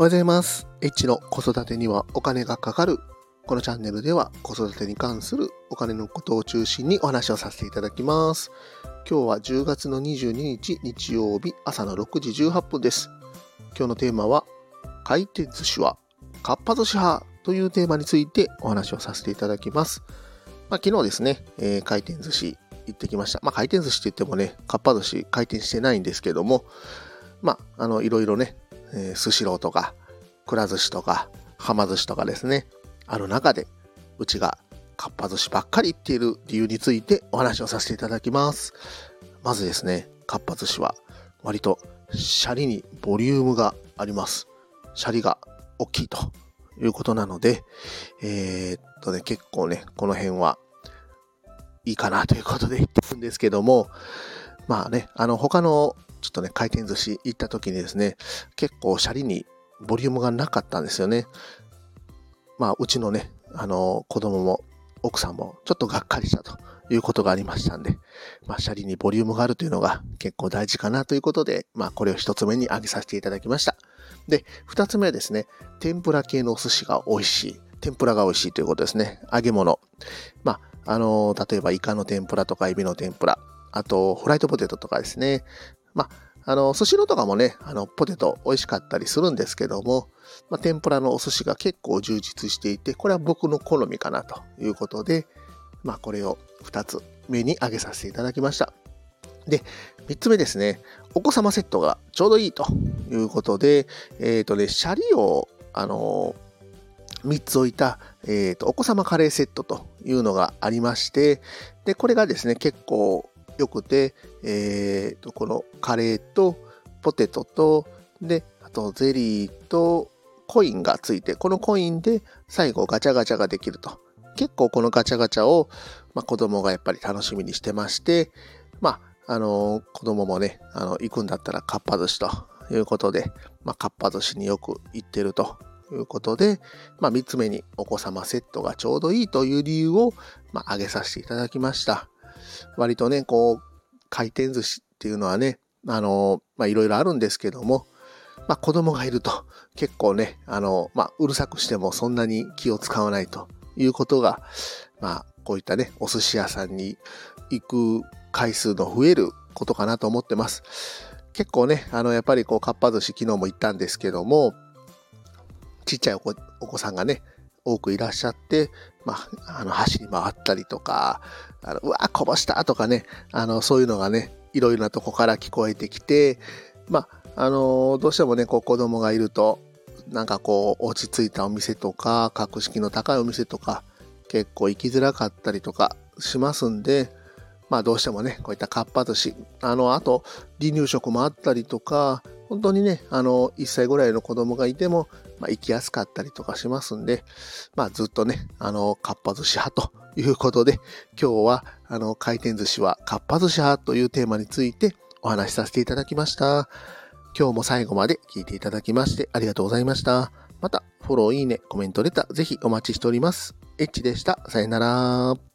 おはようございます。H の子育てにはお金がかかる。このチャンネルでは子育てに関するお金のことを中心にお話をさせていただきます。今日は10月の22日日曜日朝の6時18分です。今日のテーマは回転寿司はかっぱ寿司派というテーマについてお話をさせていただきます。まあ、昨日ですね、えー回転寿司行ってきました。まあ、回転寿司って言ってもね、かっぱ寿司回転してないんですけども、まあ、あの、いろいろね、えスシローとか、くら寿司とか、はま寿司とかですね、ある中で、うちがかっぱ寿司ばっかり行っている理由についてお話をさせていただきます。まずですね、かっぱ寿司は割とシャリにボリュームがあります。シャリが大きいということなので、えーっとね、結構ね、この辺はいいかなということで言ってるんですけども、まあね、あの他のちょっとね、回転寿司行った時にですね、結構シャリにボリュームがなかったんですよね。まあ、うちのね、あの、子供も奥さんもちょっとがっかりしたということがありましたんで、まあ、シャリにボリュームがあるというのが結構大事かなということで、まあ、これを一つ目に挙げさせていただきました。で、二つ目はですね、天ぷら系のお寿司が美味しい。天ぷらが美味しいということですね。揚げ物。まあ、あの、例えばイカの天ぷらとかエビの天ぷら、あと、フライドポテトとかですね。まあ、あの、寿司ロとかもね、あの、ポテト美味しかったりするんですけども、まあ、天ぷらのお寿司が結構充実していて、これは僕の好みかなということで、まあ、これを2つ目に挙げさせていただきました。で、3つ目ですね、お子様セットがちょうどいいということで、えっ、とね、シャリを、あの3つ置いた、えーと、お子様カレーセットというのがありまして、で、これがですね、結構良くて、えーと、このカレーとポテトと、で、あとゼリーとコインがついて、このコインで最後ガチャガチャができると。結構このガチャガチャを、まあ、子供がやっぱり楽しみにしてまして、まあ、あの子供もね、あの、行くんだったらかっぱ寿司ということで、まあ、かっぱ寿司によく行ってるということで、まあ、3つ目にお子様セットがちょうどいいという理由を、まあ、挙げさせていただきました。割とね、こう、回転寿司っていうのはね、あの、ま、いろいろあるんですけども、まあ、子供がいると結構ね、あの、まあ、うるさくしてもそんなに気を使わないということが、まあ、こういったね、お寿司屋さんに行く回数の増えることかなと思ってます。結構ね、あの、やっぱりこう、かっぱ寿司昨日も行ったんですけども、ちっちゃいお子お子さんがね、多くいらっしゃって、まあ、あの、走り回ったりとか、あのうわ、こぼしたとかね、あの、そういうのがね、いろいろなとこから聞こえてきて、まあ、あの、どうしてもね、こう、子供がいると、なんかこう、落ち着いたお店とか、格式の高いお店とか、結構行きづらかったりとかしますんで、まあどうしてもね、こういったかっぱ寿司、あの、あと、離乳食もあったりとか、本当にね、あの、1歳ぐらいの子供がいても、まあ行きやすかったりとかしますんで、まあずっとね、あの、かっぱ寿司派ということで、今日は、あの、回転寿司はかっぱ寿司派というテーマについてお話しさせていただきました。今日も最後まで聞いていただきましてありがとうございました。また、フォロー、いいね、コメント、レター、ぜひお待ちしております。エッチでした。さよなら。